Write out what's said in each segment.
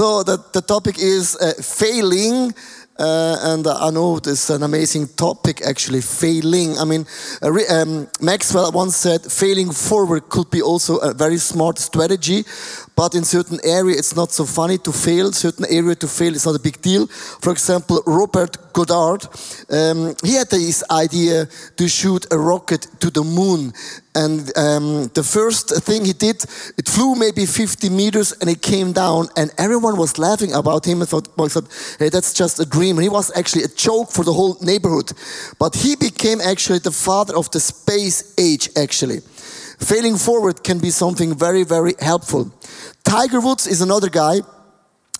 So the, the topic is uh, failing. Uh, and I know is an amazing topic, actually, failing. I mean, uh, um, Maxwell once said, failing forward could be also a very smart strategy, but in certain area it's not so funny to fail. Certain area to fail is not a big deal. For example, Robert Goddard, um, he had this idea to shoot a rocket to the moon. And um, the first thing he did, it flew maybe 50 meters and it came down, and everyone was laughing about him and thought, well, hey, that's just a dream. And he was actually a joke for the whole neighborhood. But he became actually the father of the space age, actually. Failing forward can be something very, very helpful. Tiger Woods is another guy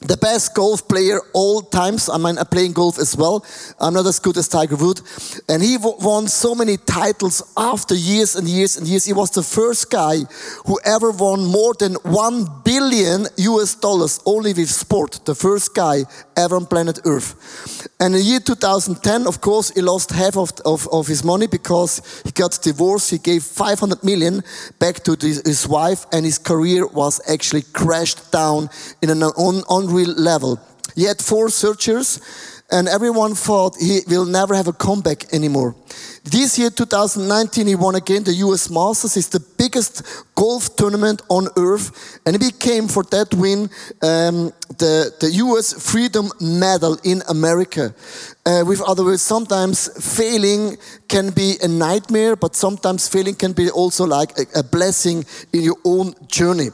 the best golf player all times. I mean, I'm playing golf as well. I'm not as good as Tiger Woods. And he won so many titles after years and years and years. He was the first guy who ever won more than 1 billion US dollars only with sport. The first guy ever on planet Earth. And in the year 2010, of course, he lost half of, of, of his money because he got divorced. He gave 500 million back to his wife and his career was actually crashed down in an un, unreal level. He had four surgeries and everyone thought he will never have a comeback anymore. This year, 2019, he won again the US Masters. It's the biggest golf tournament on earth, and he became for that win um, the, the US Freedom Medal in America. Uh, with other words, sometimes failing can be a nightmare, but sometimes failing can be also like a, a blessing in your own journey.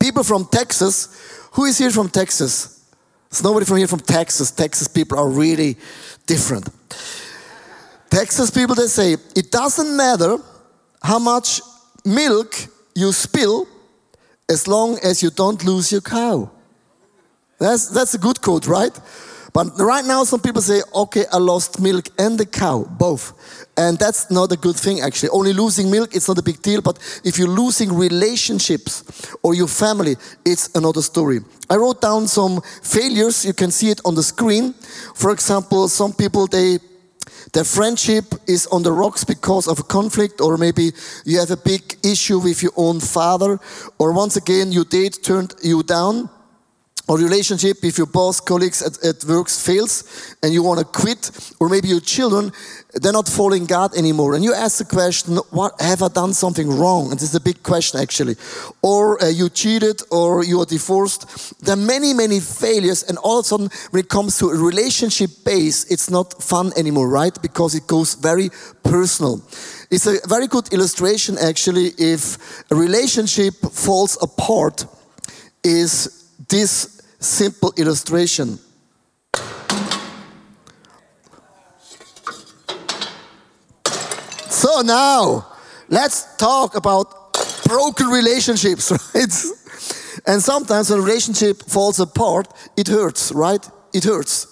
People from Texas, who is here from Texas? There's nobody from here from Texas. Texas people are really different. Texas people, they say, it doesn't matter how much milk you spill as long as you don't lose your cow. That's, that's a good quote, right? But right now, some people say, okay, I lost milk and the cow, both. And that's not a good thing, actually. Only losing milk, it's not a big deal. But if you're losing relationships or your family, it's another story. I wrote down some failures. You can see it on the screen. For example, some people, they their friendship is on the rocks because of a conflict, or maybe you have a big issue with your own father, or once again, your date turned you down or relationship if your boss colleagues at, at works fails and you want to quit or maybe your children they're not following god anymore. And you ask the question what have i done something wrong? And this is a big question actually. Or uh, you cheated or you are divorced. There are many many failures and all of a sudden when it comes to a relationship base it's not fun anymore right? Because it goes very personal. It's a very good illustration actually if a relationship falls apart is this simple illustration. So now, let's talk about broken relationships, right? And sometimes when a relationship falls apart, it hurts, right? It hurts.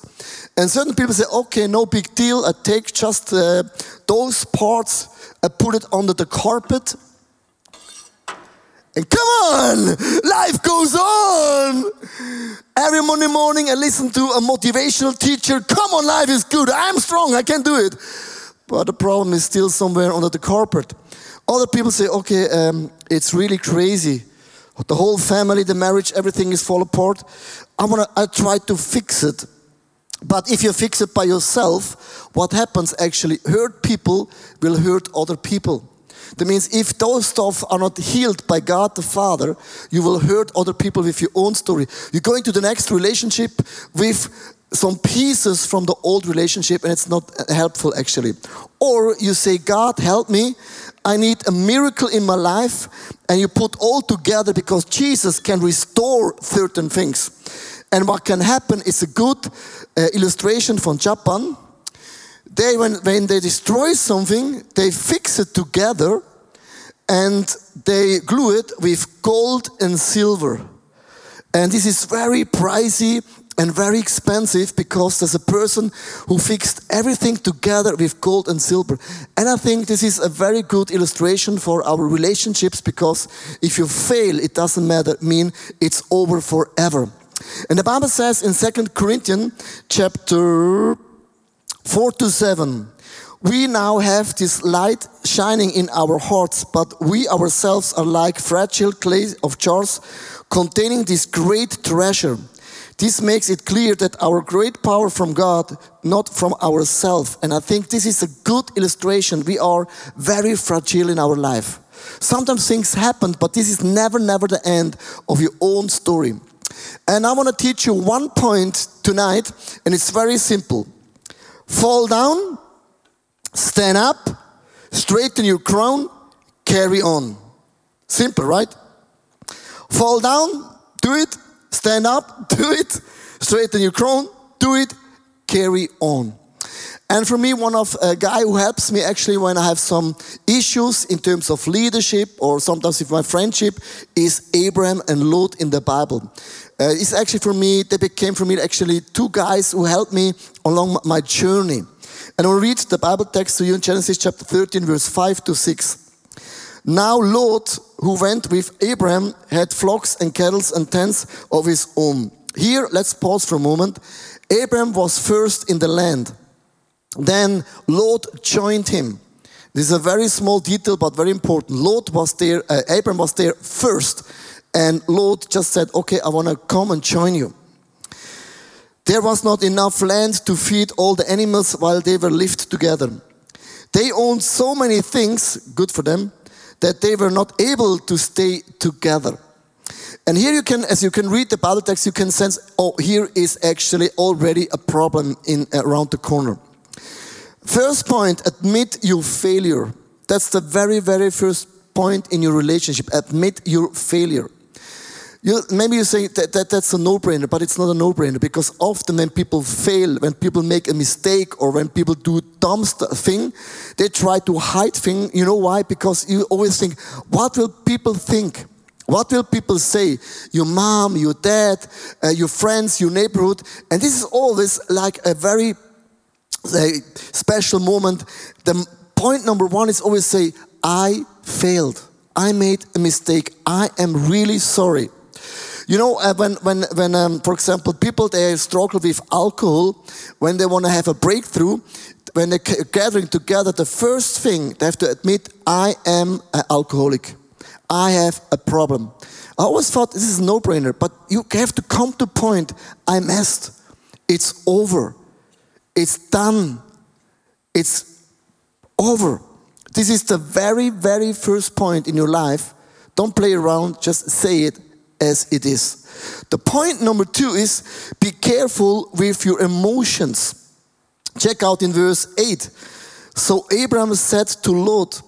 And certain people say, okay, no big deal. I take just uh, those parts, I put it under the carpet, and come on, life goes on. Every Monday morning, I listen to a motivational teacher. Come on, life is good. I'm strong. I can do it. But the problem is still somewhere under the carpet. Other people say, okay, um, it's really crazy. The whole family, the marriage, everything is fall apart. I wanna, I try to fix it. But if you fix it by yourself, what happens actually? Hurt people will hurt other people. That means if those stuff are not healed by God the Father, you will hurt other people with your own story. You go into the next relationship with some pieces from the old relationship and it's not helpful actually. Or you say, God, help me. I need a miracle in my life. And you put all together because Jesus can restore certain things. And what can happen is a good uh, illustration from Japan they when, when they destroy something, they fix it together and they glue it with gold and silver. And this is very pricey and very expensive because there's a person who fixed everything together with gold and silver. And I think this is a very good illustration for our relationships because if you fail, it doesn't matter, mean it's over forever. And the Bible says in Second Corinthians chapter 4 to 7. We now have this light shining in our hearts, but we ourselves are like fragile clay of jars containing this great treasure. This makes it clear that our great power from God, not from ourselves. And I think this is a good illustration. We are very fragile in our life. Sometimes things happen, but this is never, never the end of your own story. And I want to teach you one point tonight, and it's very simple. Fall down, stand up, straighten your crown, carry on. Simple, right? Fall down, do it, stand up, do it, straighten your crown, do it, carry on. And for me, one of a guy who helps me actually when I have some issues in terms of leadership or sometimes with my friendship is Abraham and Lot in the Bible. Uh, it's actually for me, they became for me actually two guys who helped me along my journey. And I'll read the Bible text to you in Genesis chapter 13, verse 5 to 6. Now Lot, who went with Abraham, had flocks and cattle and tents of his own. Here, let's pause for a moment. Abraham was first in the land. Then Lot joined him. This is a very small detail, but very important. Lot was there, uh, Abraham was there first, and Lot just said, Okay, I want to come and join you. There was not enough land to feed all the animals while they were lived together. They owned so many things, good for them, that they were not able to stay together. And here you can, as you can read the Bible text, you can sense, oh, here is actually already a problem in around the corner. First point, admit your failure. That's the very, very first point in your relationship. Admit your failure. You, maybe you say that, that that's a no-brainer, but it's not a no-brainer because often when people fail, when people make a mistake, or when people do dumb thing, they try to hide thing. You know why? Because you always think, what will people think? What will people say? Your mom, your dad, uh, your friends, your neighborhood, and this is always like a very special moment. The point number one is always say, "I failed. I made a mistake. I am really sorry." You know, uh, when, when, when um, for example, people they struggle with alcohol, when they want to have a breakthrough, when they're gathering together, the first thing they have to admit, I am an alcoholic. I have a problem. I always thought this is a no-brainer, but you have to come to point, I messed. It's over. It's done. It's over. This is the very, very first point in your life. Don't play around, just say it as it is. The point number two is be careful with your emotions. Check out in verse 8. So Abraham said to Lot,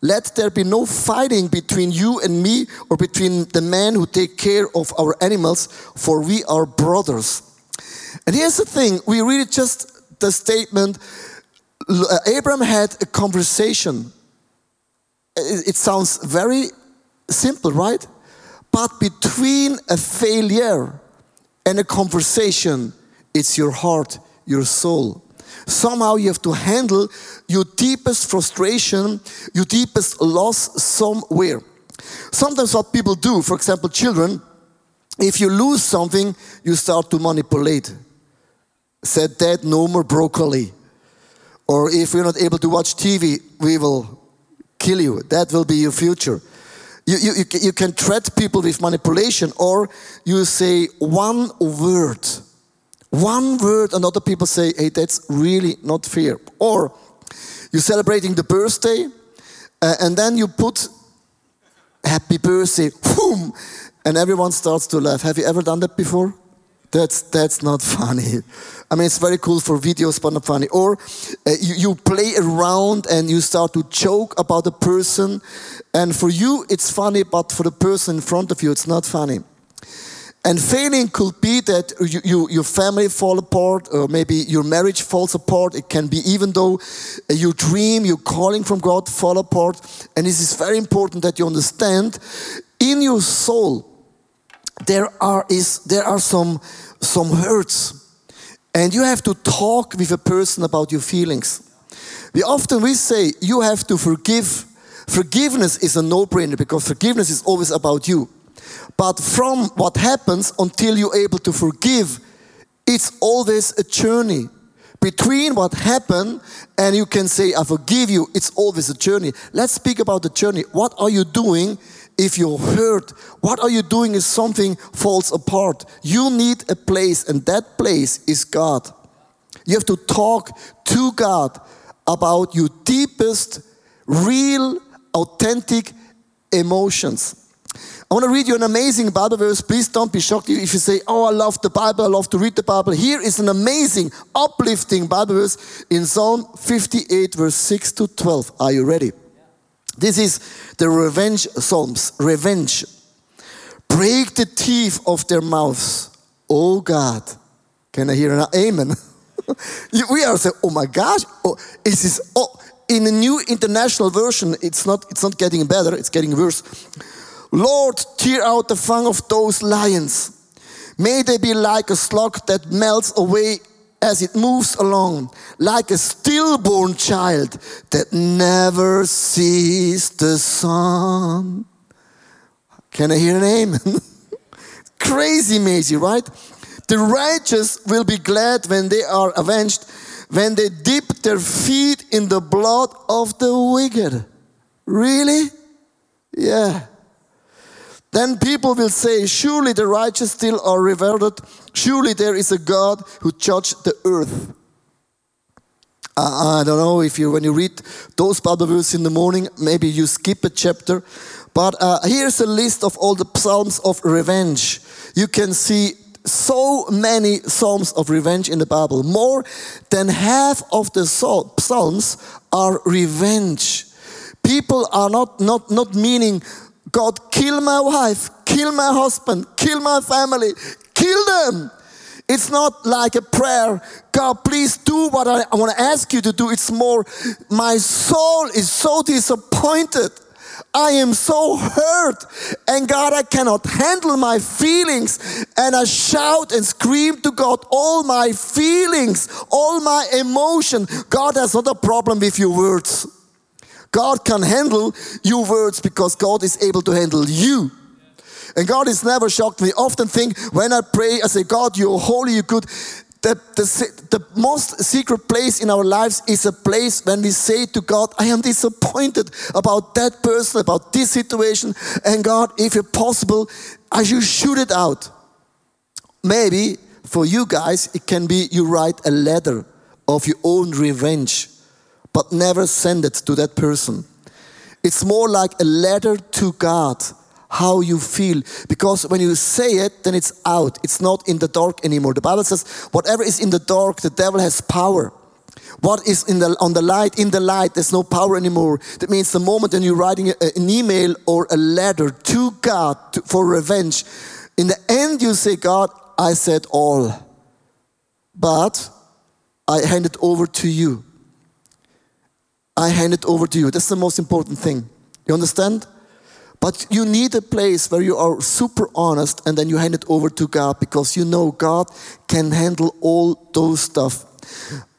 Let there be no fighting between you and me or between the men who take care of our animals, for we are brothers. And here's the thing we read just the statement uh, Abraham had a conversation. It sounds very simple, right? But between a failure and a conversation, it's your heart, your soul. Somehow you have to handle your deepest frustration, your deepest loss somewhere. Sometimes what people do, for example, children, if you lose something, you start to manipulate. Said dad, no more broccoli. Or if you're not able to watch TV, we will kill you. That will be your future. You, you, you can threat people with manipulation, or you say one word. One word, and other people say, hey, that's really not fair. Or you're celebrating the birthday, uh, and then you put happy birthday, boom, and everyone starts to laugh. Have you ever done that before? That's, that's not funny. I mean, it's very cool for videos, but not funny. Or uh, you, you play around and you start to joke about a person, and for you it's funny, but for the person in front of you it's not funny. And failing could be that you, you, your family fall apart, or maybe your marriage falls apart. It can be even though uh, your dream, your calling from God fall apart. And this is very important that you understand in your soul there are, is, there are some, some hurts. And you have to talk with a person about your feelings. We often we say you have to forgive. Forgiveness is a no-brainer because forgiveness is always about you. But from what happens until you're able to forgive, it's always a journey. Between what happened and you can say, I forgive you, it's always a journey. Let's speak about the journey. What are you doing if you're hurt, what are you doing if something falls apart? You need a place, and that place is God. You have to talk to God about your deepest, real, authentic emotions. I want to read you an amazing Bible verse. Please don't be shocked if you say, Oh, I love the Bible, I love to read the Bible. Here is an amazing, uplifting Bible verse in Psalm 58, verse 6 to 12. Are you ready? This is the revenge Psalms. Revenge. Break the teeth of their mouths. Oh God. Can I hear an amen? we are saying, oh my gosh, oh, is this, oh, in the new international version, it's not, it's not getting better, it's getting worse. Lord, tear out the fang of those lions. May they be like a slug that melts away as it moves along, like a stillborn child that never sees the sun. Can I hear an amen? Crazy, Maisie, right? The righteous will be glad when they are avenged, when they dip their feet in the blood of the wicked. Really? Yeah. Then people will say, Surely the righteous still are revered. Surely there is a God who judged the earth. Uh, I don't know if you, when you read those Bible verses in the morning, maybe you skip a chapter. But uh, here's a list of all the Psalms of revenge. You can see so many Psalms of revenge in the Bible. More than half of the Psalms are revenge. People are not, not, not meaning God, kill my wife, kill my husband, kill my family, kill them. It's not like a prayer, God, please do what I, I want to ask you to do. It's more, my soul is so disappointed. I am so hurt. And God, I cannot handle my feelings. And I shout and scream to God all my feelings, all my emotion. God has not a problem with your words. God can handle your words because God is able to handle you. And God is never shocked. We often think when I pray, I say, God, you're holy, you're good. The, the, the most secret place in our lives is a place when we say to God, I am disappointed about that person, about this situation. And God, if it's possible, I should shoot it out. Maybe for you guys, it can be you write a letter of your own revenge but never send it to that person. It's more like a letter to God, how you feel. Because when you say it, then it's out. It's not in the dark anymore. The Bible says, whatever is in the dark, the devil has power. What is in the, on the light, in the light, there's no power anymore. That means the moment when you're writing an email or a letter to God to, for revenge, in the end you say, God, I said all, but I hand it over to you. I hand it over to you. That's the most important thing. You understand? But you need a place where you are super honest and then you hand it over to God because you know God can handle all those stuff.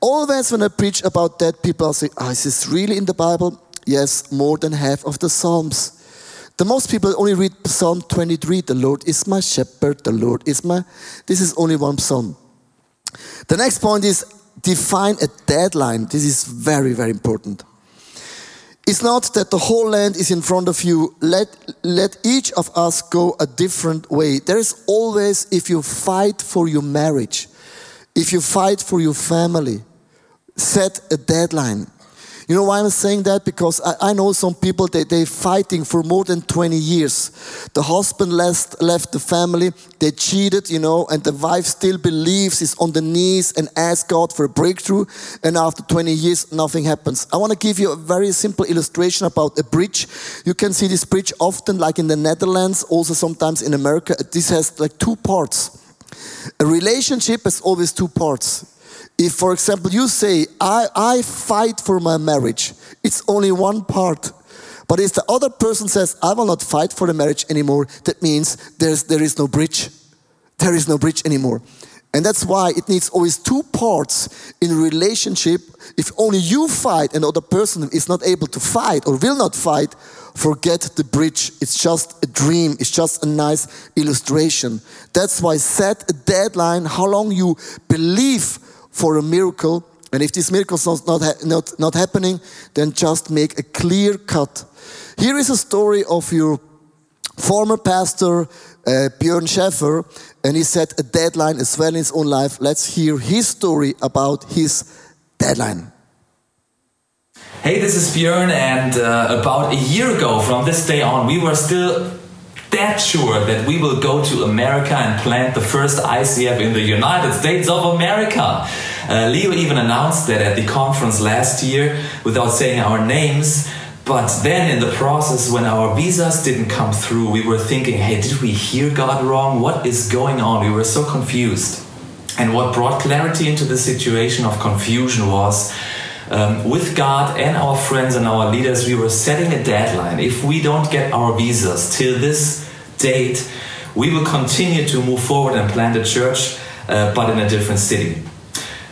Always when I preach about that, people say, oh, is this really in the Bible? Yes, more than half of the Psalms. The most people only read Psalm 23, the Lord is my shepherd, the Lord is my. This is only one psalm. The next point is define a deadline. This is very, very important. It's not that the whole land is in front of you. Let, let each of us go a different way. There is always, if you fight for your marriage, if you fight for your family, set a deadline. You know why I'm saying that? Because I, I know some people, they, they're fighting for more than 20 years. The husband left, left the family, they cheated, you know, and the wife still believes, is on the knees and asks God for a breakthrough. And after 20 years, nothing happens. I want to give you a very simple illustration about a bridge. You can see this bridge often, like in the Netherlands, also sometimes in America. This has like two parts. A relationship has always two parts. If, for example, you say, I, I fight for my marriage, it's only one part. But if the other person says, I will not fight for the marriage anymore, that means there's, there is no bridge. There is no bridge anymore. And that's why it needs always two parts in relationship. If only you fight and the other person is not able to fight or will not fight, forget the bridge. It's just a dream. It's just a nice illustration. That's why set a deadline how long you believe for a miracle. And if this miracle is not, not, not happening, then just make a clear cut. Here is a story of your former pastor uh, Björn Schäfer, and he set a deadline as well in his own life. Let's hear his story about his deadline. Hey, this is Björn, and uh, about a year ago from this day on, we were still dead sure that we will go to America and plant the first ICF in the United States of America. Uh, Leo even announced that at the conference last year without saying our names. But then in the process, when our visas didn't come through, we were thinking, hey, did we hear God wrong? What is going on? We were so confused. And what brought clarity into the situation of confusion was um, with God and our friends and our leaders, we were setting a deadline. If we don't get our visas till this date, we will continue to move forward and plant a church, uh, but in a different city.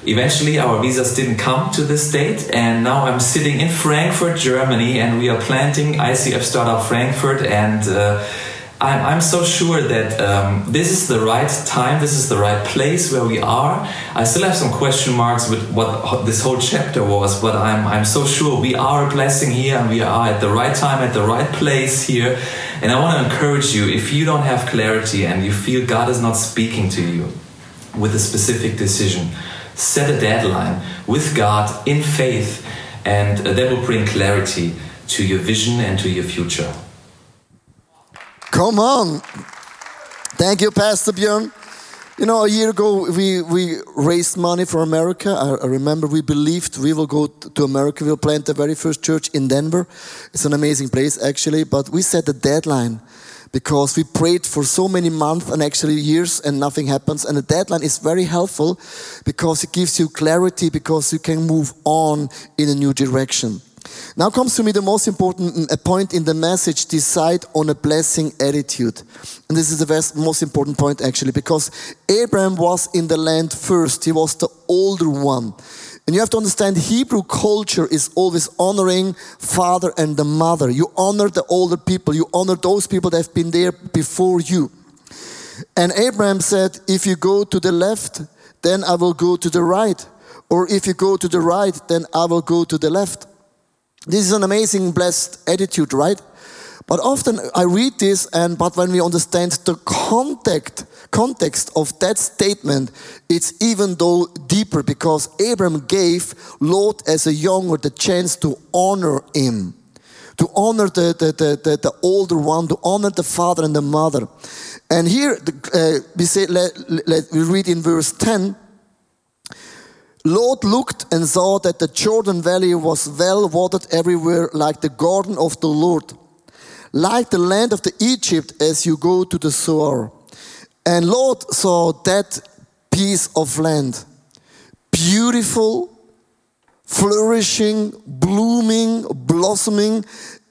Eventually, our visas didn't come to this date, and now I'm sitting in Frankfurt, Germany, and we are planting ICF Startup Frankfurt. And uh, I'm, I'm, so sure that um, this is the right time, this is the right place where we are. I still have some question marks with what this whole chapter was, but I'm, I'm so sure we are a blessing here and we are at the right time, at the right place here. And I want to encourage you if you don't have clarity and you feel God is not speaking to you with a specific decision set a deadline with God in faith, and that will bring clarity to your vision and to your future. Come on. Thank you, Pastor Björn. You know, a year ago, we, we raised money for America. I, I, remember we believed we will go to America. We'll plant the very first church in Denver. It's an amazing place, actually. But we set a deadline because we prayed for so many months and actually years and nothing happens. And the deadline is very helpful because it gives you clarity because you can move on in a new direction. Now comes to me the most important mm, point in the message decide on a blessing attitude. And this is the best, most important point actually because Abraham was in the land first, he was the older one. And you have to understand Hebrew culture is always honoring father and the mother. You honor the older people, you honor those people that have been there before you. And Abraham said, If you go to the left, then I will go to the right. Or if you go to the right, then I will go to the left. This is an amazing, blessed attitude, right? But often I read this, and but when we understand the context, context of that statement, it's even though deeper because Abram gave Lot as a younger the chance to honor him, to honor the, the, the, the, the older one, to honor the father and the mother. And here uh, we say, let, let, we read in verse 10. Lot looked and saw that the Jordan Valley was well watered everywhere, like the garden of the Lord like the land of the Egypt as you go to the Zoar. And Lot saw that piece of land, beautiful, flourishing, blooming, blossoming,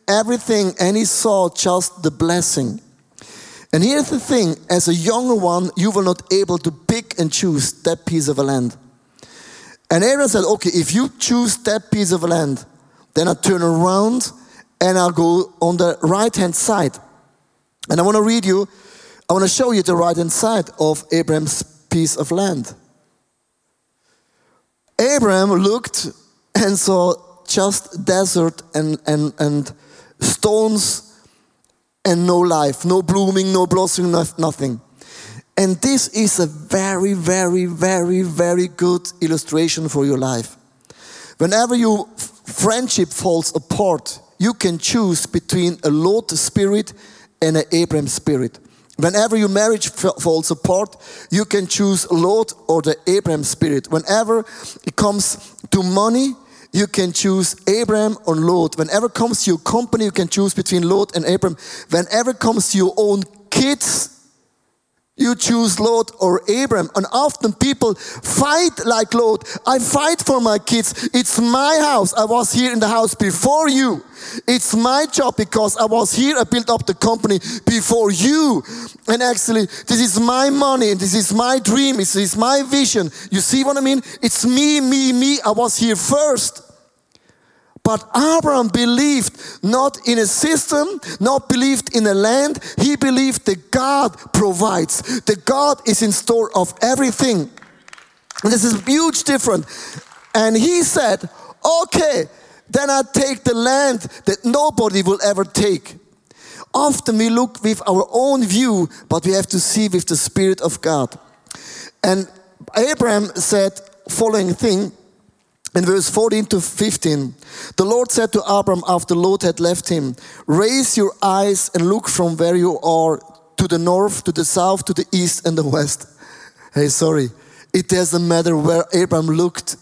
everything, and he saw just the blessing. And here's the thing as a younger one, you were not able to pick and choose that piece of land. And Aaron said, Okay, if you choose that piece of land, then I turn around and I'll go on the right hand side. And I want to read you, I want to show you the right hand side of Abraham's piece of land. Abraham looked and saw just desert and, and, and stones and no life, no blooming, no blossoming, nothing. And this is a very, very, very, very good illustration for your life. Whenever your friendship falls apart, you can choose between a Lot spirit and an Abraham spirit. Whenever your marriage falls apart, you can choose Lot or the Abraham spirit. Whenever it comes to money, you can choose Abraham or Lot. Whenever it comes to your company, you can choose between Lot and Abraham. Whenever it comes to your own kids, you choose Lot or Abram. And often people fight like Lot. I fight for my kids. It's my house. I was here in the house before you. It's my job because I was here. I built up the company before you. And actually, this is my money and this is my dream. This is my vision. You see what I mean? It's me, me, me. I was here first. But Abraham believed not in a system, not believed in a land. He believed that God provides, that God is in store of everything. And this is huge difference. And he said, okay, then I take the land that nobody will ever take. often we look with our own view, but we have to see with the Spirit of God. And Abraham said following thing in verse 14 to 15. The Lord said to Abram after Lot had left him, Raise your eyes and look from where you are to the north, to the south, to the east, and the west. Hey, sorry. It doesn't matter where Abram looked,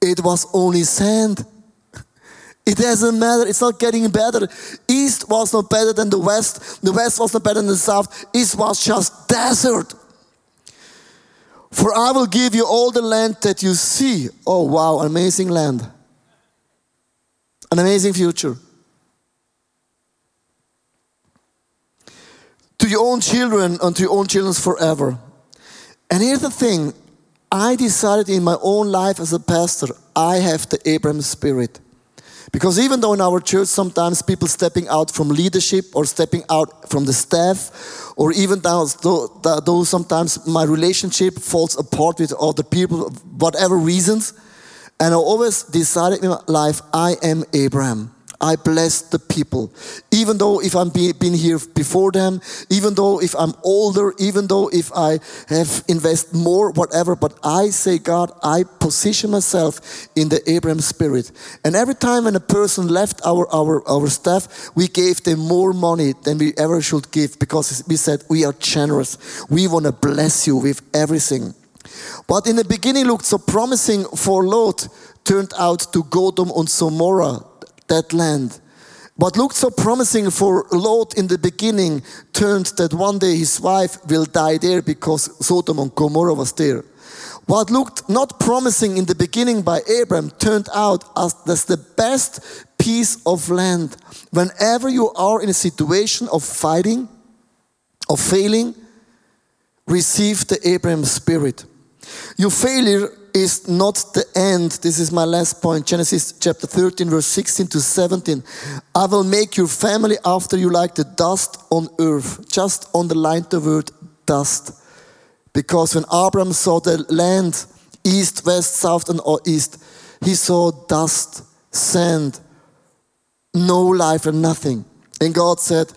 it was only sand. It doesn't matter. It's not getting better. East was not better than the west. The west was not better than the south. East was just desert. For I will give you all the land that you see. Oh, wow, amazing land. An amazing future. To your own children and to your own children forever. And here's the thing I decided in my own life as a pastor, I have the Abraham spirit. Because even though in our church sometimes people stepping out from leadership or stepping out from the staff, or even though, though sometimes my relationship falls apart with other people, whatever reasons, and I always decided in my life, I am Abraham. I bless the people. Even though if I'm be, been here before them, even though if I'm older, even though if I have invest more, whatever, but I say, God, I position myself in the Abraham spirit. And every time when a person left our, our, our staff, we gave them more money than we ever should give because we said, we are generous. We want to bless you with everything. What in the beginning looked so promising for Lot turned out to Sodom and Gomorrah that land. What looked so promising for Lot in the beginning turned that one day his wife will die there because Sodom and Gomorrah was there. What looked not promising in the beginning by Abram turned out as, as the best piece of land. Whenever you are in a situation of fighting, of failing, receive the Abraham spirit. Your failure is not the end. This is my last point. Genesis chapter 13, verse 16 to 17. I will make your family after you like the dust on earth. Just underline the word dust. Because when Abraham saw the land, east, west, south, and east, he saw dust, sand, no life and nothing. And God said,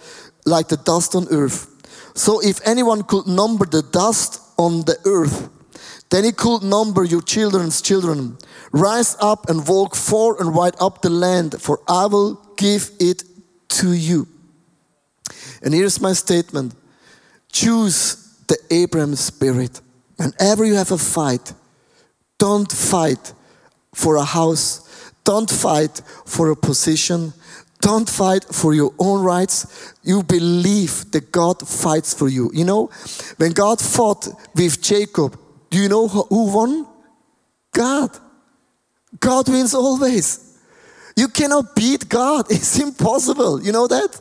like the dust on earth. So if anyone could number the dust on the earth, then he could number your children's children. Rise up and walk far and wide up the land, for I will give it to you. And here's my statement choose the Abraham spirit. Whenever you have a fight, don't fight for a house, don't fight for a position, don't fight for your own rights. You believe that God fights for you. You know, when God fought with Jacob, do you know who won? God. God wins always. You cannot beat God. It's impossible. You know that?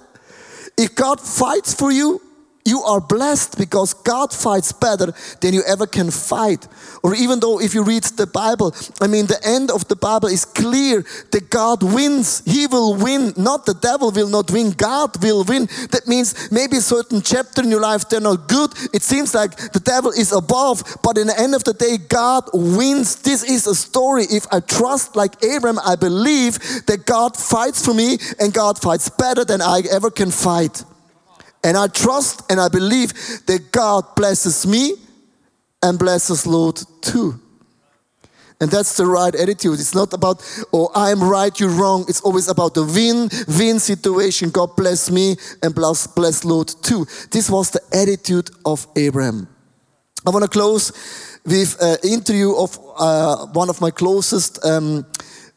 If God fights for you, you are blessed because God fights better than you ever can fight. Or even though if you read the Bible, I mean, the end of the Bible is clear that God wins. He will win. Not the devil will not win. God will win. That means maybe a certain chapter in your life, they're not good. It seems like the devil is above, but in the end of the day, God wins. This is a story. If I trust like Abraham, I believe that God fights for me and God fights better than I ever can fight. And I trust and I believe that God blesses me and blesses Lot too. And that's the right attitude. It's not about, oh, I'm right, you're wrong. It's always about the win win situation. God bless me and bless, bless Lot too. This was the attitude of Abraham. I want to close with an interview of uh, one of my closest um,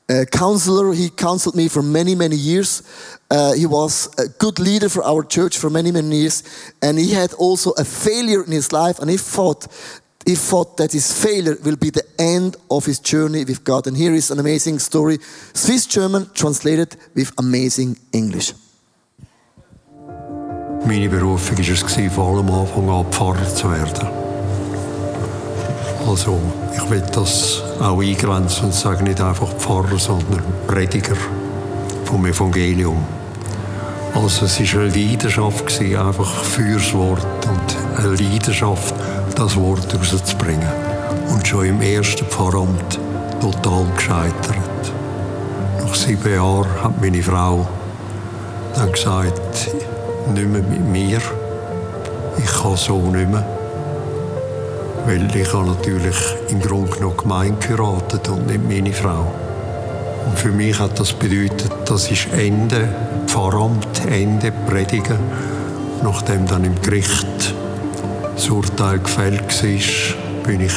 uh, counselor. He counseled me for many, many years. Uh, he was a good leader for our church for many, many years. And he had also a failure in his life. And he thought, he thought that his failure will be the end of his journey with God. And here is an amazing story, Swiss German, translated with amazing English. Meine Berufung war es, vor allem Anfang an Pfarrer zu werden. Also, ich will das auch eingrenzen und sagen, nicht einfach Pfarrer, sondern Prediger vom Evangelium. Also es war eine Leidenschaft, einfach fürs Wort und eine Leidenschaft, das Wort rauszubringen. Und schon im ersten Pfarramt total gescheitert. Nach sieben Jahren hat meine Frau dann gesagt, nicht mehr mit mir. Ich kann so nicht mehr. Weil ich habe natürlich im Grunde genommen Gemeinde geheiratet und nicht meine Frau. Und für mich hat das bedeutet, das ist Ende Pfarramt, Ende Predigen. Nachdem dann im Gericht das Urteil gefällt war, bin ich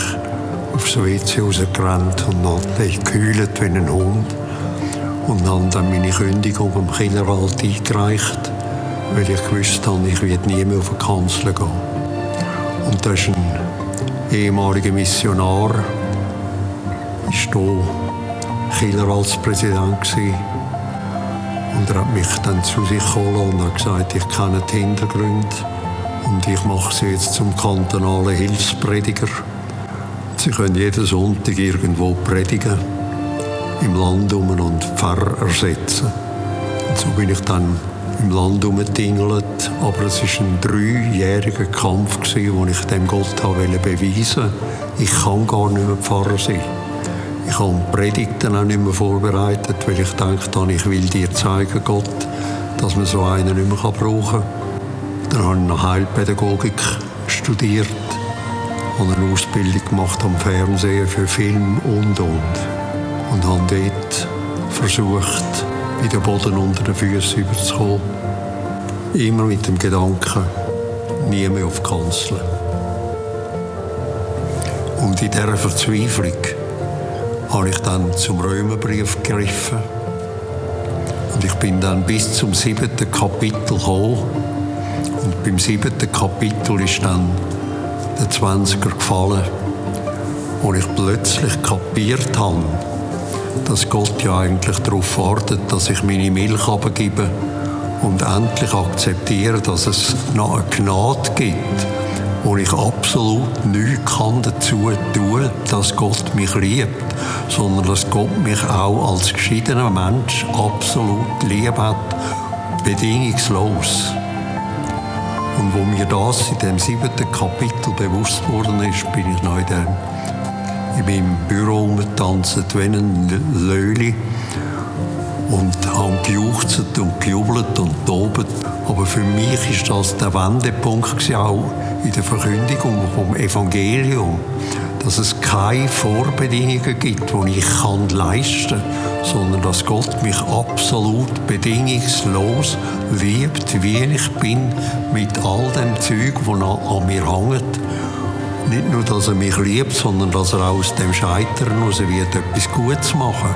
aufs WC rausgerannt und habe gekühlt wie ein Hund. Und habe dann meine Kündigung im Kinderwald eingereicht, weil ich gewusst habe, ich werde nie mehr auf die Kanzel gehen. Und das ist ein ehemaliger Missionar, ist hier Kinderwaldspräsident gewesen. Und er hat mich dann zu sich geholt und hat gesagt, ich kenne die Hintergründe und ich mache sie jetzt zum kantonalen Hilfsprediger. Sie können jeden Sonntag irgendwo predigen, im Land um und Pfarrer ersetzen. Und so bin ich dann im Land umgetingelt, aber es war ein dreijähriger Kampf, wo ich dem Gott beweisen wollte, ich kann gar nicht mehr Pfarrer sein. Ich habe Predigten auch nicht mehr vorbereitet, weil ich dachte, ich will dir zeigen, Gott, dass man so einen nicht mehr brauchen kann. Dann habe ich noch Heilpädagogik studiert, habe eine Ausbildung gemacht am Fernsehen für Film und und. Und habe dort versucht, in den Boden unter den Füßen überzukommen. Immer mit dem Gedanken, nie mehr auf Kanzler. Und in dieser Verzweiflung habe ich dann zum Römerbrief gegriffen. Und ich bin dann bis zum siebten Kapitel gekommen. Und beim siebten Kapitel ist dann der Zwanziger gefallen, wo ich plötzlich kapiert habe, dass Gott ja eigentlich darauf wartet, dass ich meine Milch abgebe und endlich akzeptiere, dass es noch eine Gnade gibt, wo ich absolut nichts kann dazu tun dass Gott mich liebt, sondern dass Gott mich auch als geschiedener Mensch absolut lieb hat, bedingungslos. Und wo mir das in dem siebten Kapitel bewusst worden ist, bin ich noch in, meinem Büro umgetanzt wie ein Löli und habe gejuchzt und gejubelt und tobt. Aber für mich ist das der Wendepunkt auch in der Verkündigung vom Evangelium, dass es keine Vorbedingungen gibt, die ich kann leisten kann, sondern dass Gott mich absolut bedingungslos liebt, wie ich bin, mit all dem Zeug, das an mir hängt. Nicht nur, dass er mich liebt, sondern dass er aus dem Scheitern heraus wird, etwas Gutes machen.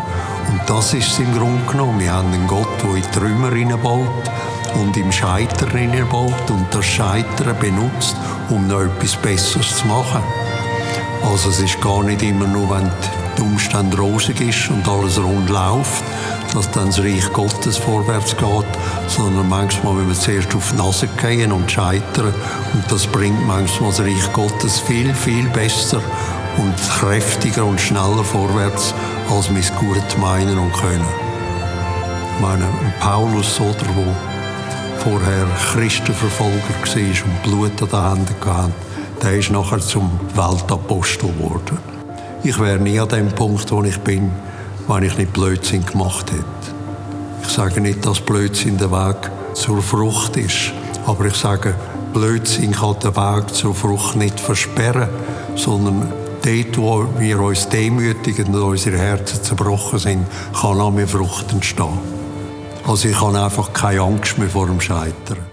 Und das ist es im Grunde genommen. Wir haben einen Gott, der in Trümmer hineinbaut und im Scheitern hineinbaut und das Scheitern benutzt, um noch etwas Besseres zu machen. Also es ist gar nicht immer nur, wenn die Umstände rosig ist und alles rund läuft, dass dann das Reich Gottes vorwärts geht, sondern manchmal, wenn wir zuerst auf die Nase gehen und scheitern, und das bringt manchmal das Reich Gottes viel, viel besser und kräftiger und schneller vorwärts, als wir es gut meinen und können. Ich meine, Paulus oder wo vorher Christenverfolger war und Blut an den Händen hatte, der ist nachher zum Weltapostel geworden. Ich wäre nie an dem Punkt, wo ich bin, wenn ich nicht Blödsinn gemacht hätte. Ich sage nicht, dass Blödsinn der Weg zur Frucht ist, aber ich sage, Blödsinn kann den Weg zur Frucht nicht versperren, sondern dort, wo wir uns demütigen und unsere Herzen zerbrochen sind, kann auch mehr Frucht entstehen. Also ich habe einfach keine Angst mehr vor dem Scheitern.